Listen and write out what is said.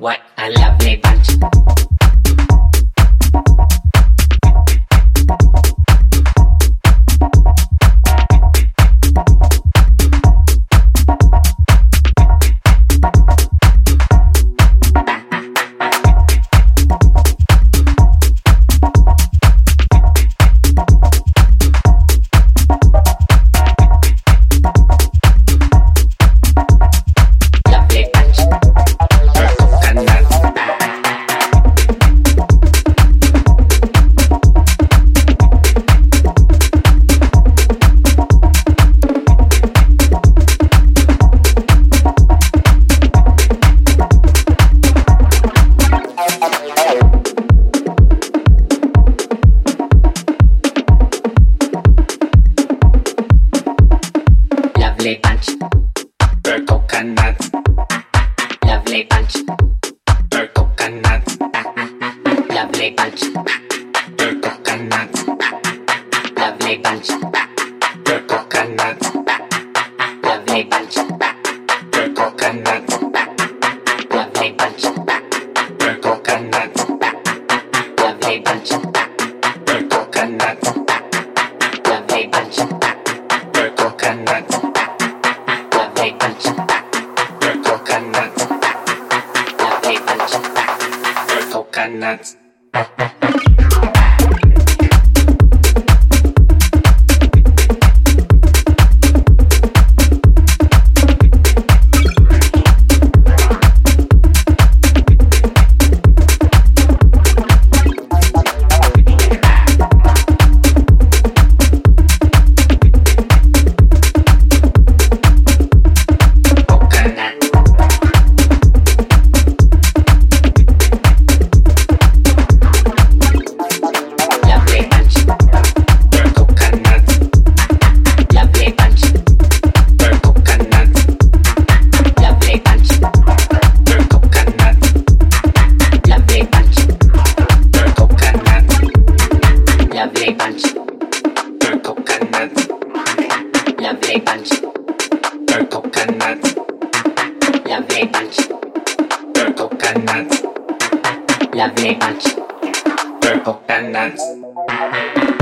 What a lovely bunch. Ancho. nuts. Lovely bunch. Coconut. Lovely bunch. Coconut. Lovely bunch. Coconut. Lovely bunch. Coconuts.